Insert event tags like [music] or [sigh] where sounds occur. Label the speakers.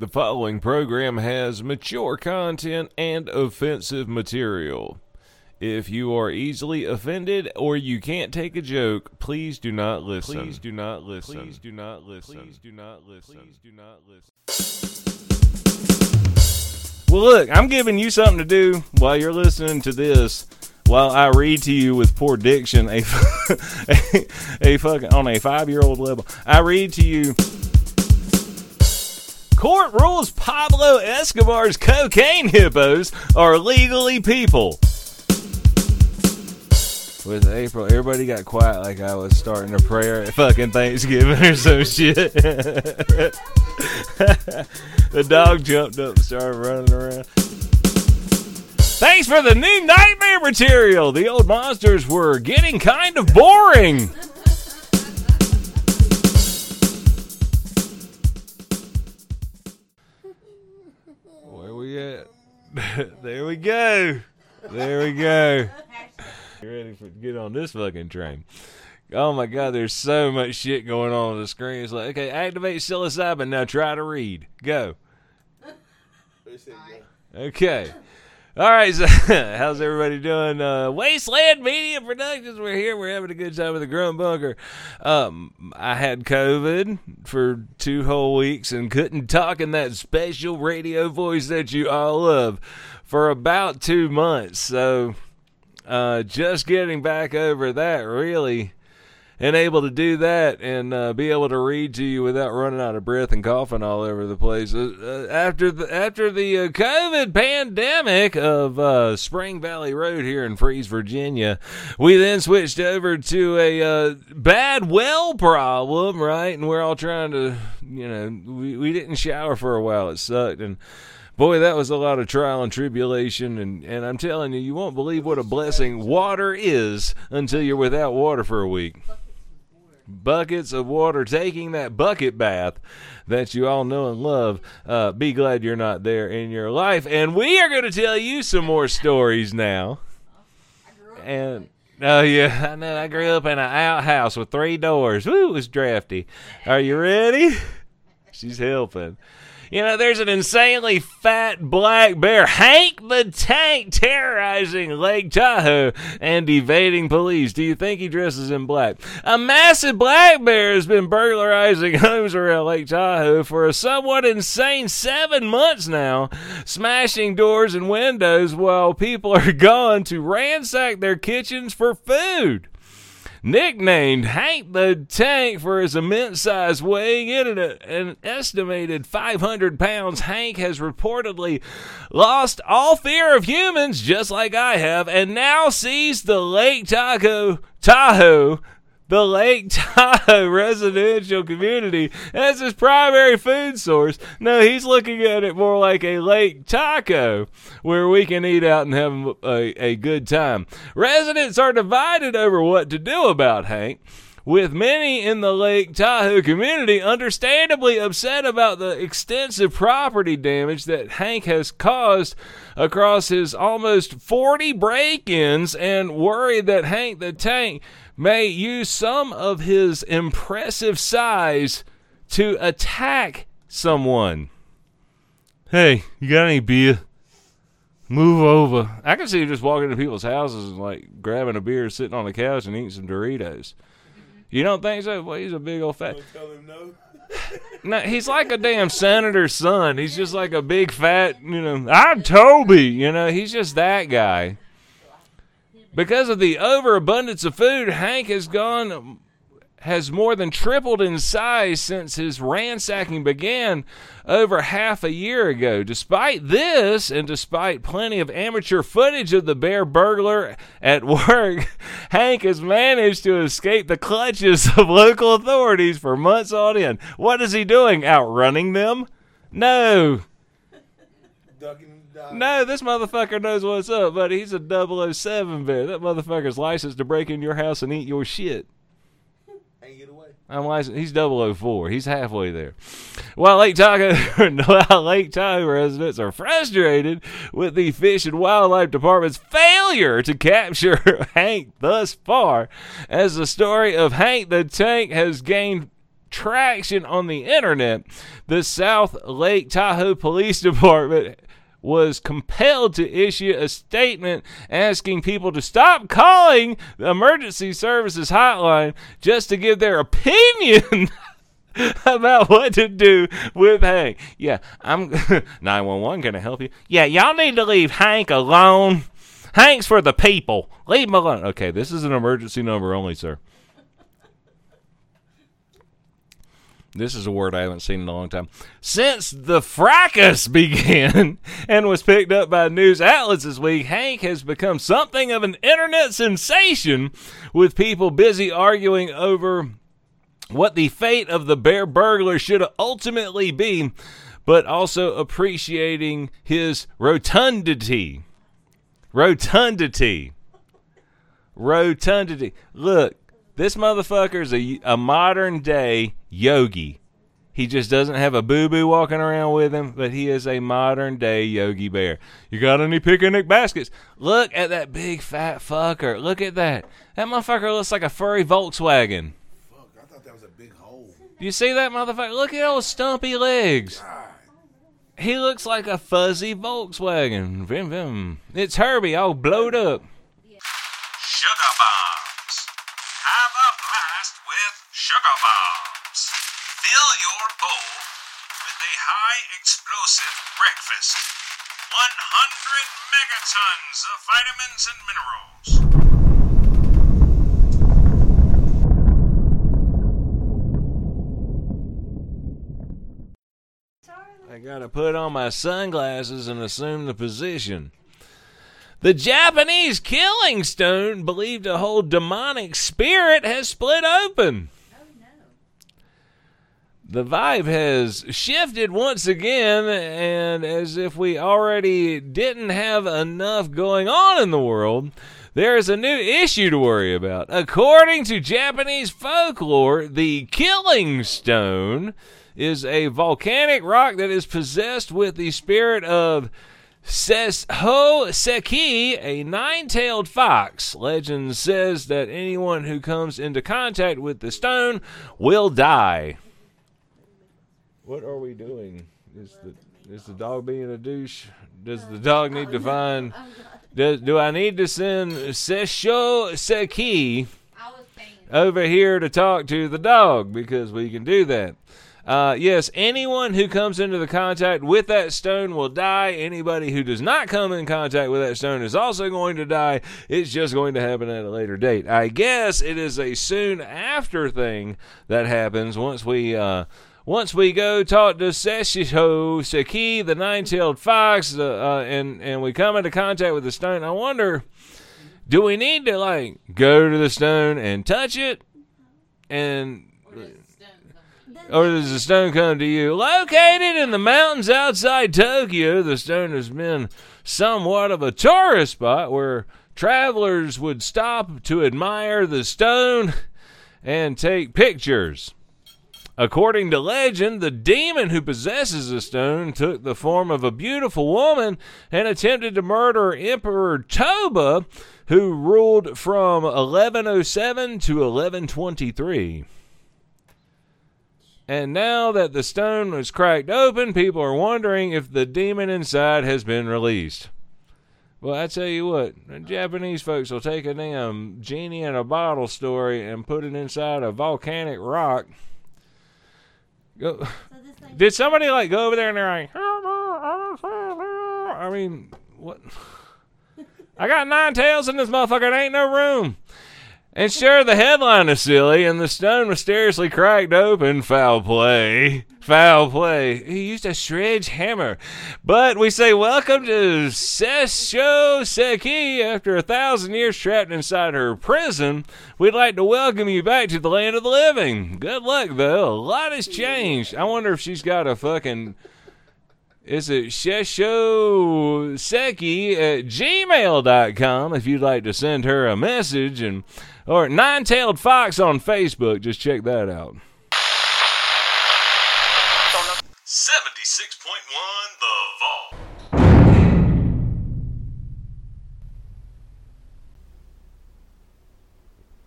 Speaker 1: The following program has mature content and offensive material. If you are easily offended or you can't take a joke, please do not listen. Please do not listen. Please do not listen. Please do not listen. Please do not listen. Well, look, I'm giving you something to do while you're listening to this. While I read to you with poor diction a a, [laughs] a fucking on a five year old level, I read to you Court rules Pablo Escobar's cocaine hippos are legally people. With April, everybody got quiet like I was starting a prayer at fucking Thanksgiving [laughs] or some shit. [laughs] the dog jumped up and started running around. Thanks for the new nightmare material. The old monsters were getting kind of boring. [laughs] there we go. There we go. You ready for get on this fucking train? Oh my god, there's so much shit going on on the screen. It's like, okay, activate psilocybin. Now try to read. Go. Okay. All right, so [laughs] how's everybody doing? Uh, Wasteland Media Productions. We're here. We're having a good time with the Grunt Bunker. Um, I had COVID for two whole weeks and couldn't talk in that special radio voice that you all love for about two months. So, uh, just getting back over that really and able to do that and uh, be able to read to you without running out of breath and coughing all over the place. Uh, uh, after the after the uh, COVID pandemic of uh, Spring Valley Road here in Fries, Virginia, we then switched over to a uh, bad well problem, right? And we're all trying to, you know, we, we didn't shower for a while. It sucked and boy, that was a lot of trial and tribulation. And, and I'm telling you, you won't believe what a blessing water is until you're without water for a week. Buckets of water, taking that bucket bath that you all know and love. Uh, be glad you're not there in your life. And we are going to tell you some more stories now. And. Oh yeah, I know. I grew up in an outhouse with three doors. Woo, it was drafty. Are you ready? She's helping. You know, there's an insanely fat black bear, Hank the Tank, terrorizing Lake Tahoe and evading police. Do you think he dresses in black? A massive black bear has been burglarizing [laughs] homes around Lake Tahoe for a somewhat insane seven months now, smashing doors and windows while people are [laughs] gone to ransack their kitchens for food. Nicknamed Hank the Tank for his immense size, weighing in at an estimated 500 pounds, Hank has reportedly lost all fear of humans, just like I have, and now sees the Lake Tahoe, Tahoe the Lake Tahoe residential community as his primary food source. No, he's looking at it more like a Lake Taco where we can eat out and have a, a good time. Residents are divided over what to do about Hank with many in the Lake Tahoe community understandably upset about the extensive property damage that Hank has caused across his almost 40 break ins and worried that Hank the Tank may use some of his impressive size to attack someone. Hey, you got any beer? Move over. I can see him just walking into people's houses and like grabbing a beer, sitting on the couch, and eating some Doritos. You don't think so? Well, he's a big old fat.
Speaker 2: Tell him no. [laughs]
Speaker 1: No, he's like a damn senator's son. He's just like a big fat, you know. I'm Toby. You know, he's just that guy. Because of the overabundance of food, Hank has gone has more than tripled in size since his ransacking began over half a year ago. Despite this, and despite plenty of amateur footage of the bear burglar at [laughs] work, Hank has managed to escape the clutches of local authorities for months on end. What is he doing? Outrunning them? No.
Speaker 2: Ducking and diving.
Speaker 1: No, this motherfucker knows what's up, buddy. He's a 007 bear. That motherfucker's licensed to break in your house and eat your shit. I'm licensed. He's 004. He's halfway there. While Lake Tahoe, [laughs] while Lake Tahoe residents are frustrated with the Fish and Wildlife Department's failure to capture [laughs] Hank thus far, as the story of Hank the Tank has gained traction on the internet, the South Lake Tahoe Police [laughs] Department was compelled to issue a statement asking people to stop calling the emergency services hotline just to give their opinion [laughs] about what to do with Hank. Yeah, I'm [laughs] 911 going to help you. Yeah, y'all need to leave Hank alone. Hank's for the people. Leave him alone. Okay, this is an emergency number only, sir. This is a word I haven't seen in a long time. Since the fracas [laughs] began and was picked up by news outlets this week, Hank has become something of an internet sensation with people busy arguing over what the fate of the bear burglar should ultimately be, but also appreciating his rotundity. Rotundity. Rotundity. Look, this motherfucker's a, a modern day yogi. He just doesn't have a boo boo walking around with him, but he is a modern day Yogi Bear. You got any picnic baskets? Look at that big fat fucker. Look at that. That motherfucker looks like a furry Volkswagen.
Speaker 2: Fuck, I thought that was a big hole.
Speaker 1: You see that motherfucker? Look at those stumpy legs. God. He looks like a fuzzy Volkswagen. Vim, vim. It's Herbie, all blowed up.
Speaker 3: High explosive breakfast. 100 megatons of vitamins and minerals.
Speaker 1: I gotta put on my sunglasses and assume the position. The Japanese killing stone, believed to hold demonic spirit, has split open. The vibe has shifted once again, and as if we already didn't have enough going on in the world, there is a new issue to worry about. According to Japanese folklore, the killing stone is a volcanic rock that is possessed with the spirit of Sesho Seki, a nine tailed fox. Legend says that anyone who comes into contact with the stone will die. What are we doing? Is the is the dog being a douche? Does the dog need to find? Does, do I need to send Sesho Seki over here to talk to the dog because we can do that. Uh, yes, anyone who comes into the contact with that stone will die. Anybody who does not come in contact with that stone is also going to die. It's just going to happen at a later date. I guess it is a soon after thing that happens once we uh, once we go talk to Seshiho Seki, the nine-tailed fox, uh, uh, and and we come into contact with the stone. I wonder, do we need to like go to the stone and touch it, and or does the stone come to you? Located in the mountains outside Tokyo, the stone has been somewhat of a tourist spot where travelers would stop to admire the stone and take pictures. According to legend, the demon who possesses the stone took the form of a beautiful woman and attempted to murder Emperor Toba, who ruled from 1107 to 1123. And now that the stone was cracked open, people are wondering if the demon inside has been released. Well, I tell you what, Japanese folks will take a damn genie in a bottle story and put it inside a volcanic rock. Go,
Speaker 4: So this [laughs] thing.
Speaker 1: did somebody like go over there and they're like, I mean, what? [laughs] I got nine tails in this motherfucker. There ain't no room. And sure, the headline is silly, and the stone mysteriously cracked open. Foul play. Foul play. He used a sledgehammer. But we say welcome to Sesho Seki. After a thousand years trapped inside her prison, we'd like to welcome you back to the land of the living. Good luck, though. A lot has changed. I wonder if she's got a fucking. Is it Shesho Seki at gmail.com if you'd like to send her a message and or Nine Tailed Fox on Facebook. Just check that out.
Speaker 3: 76.1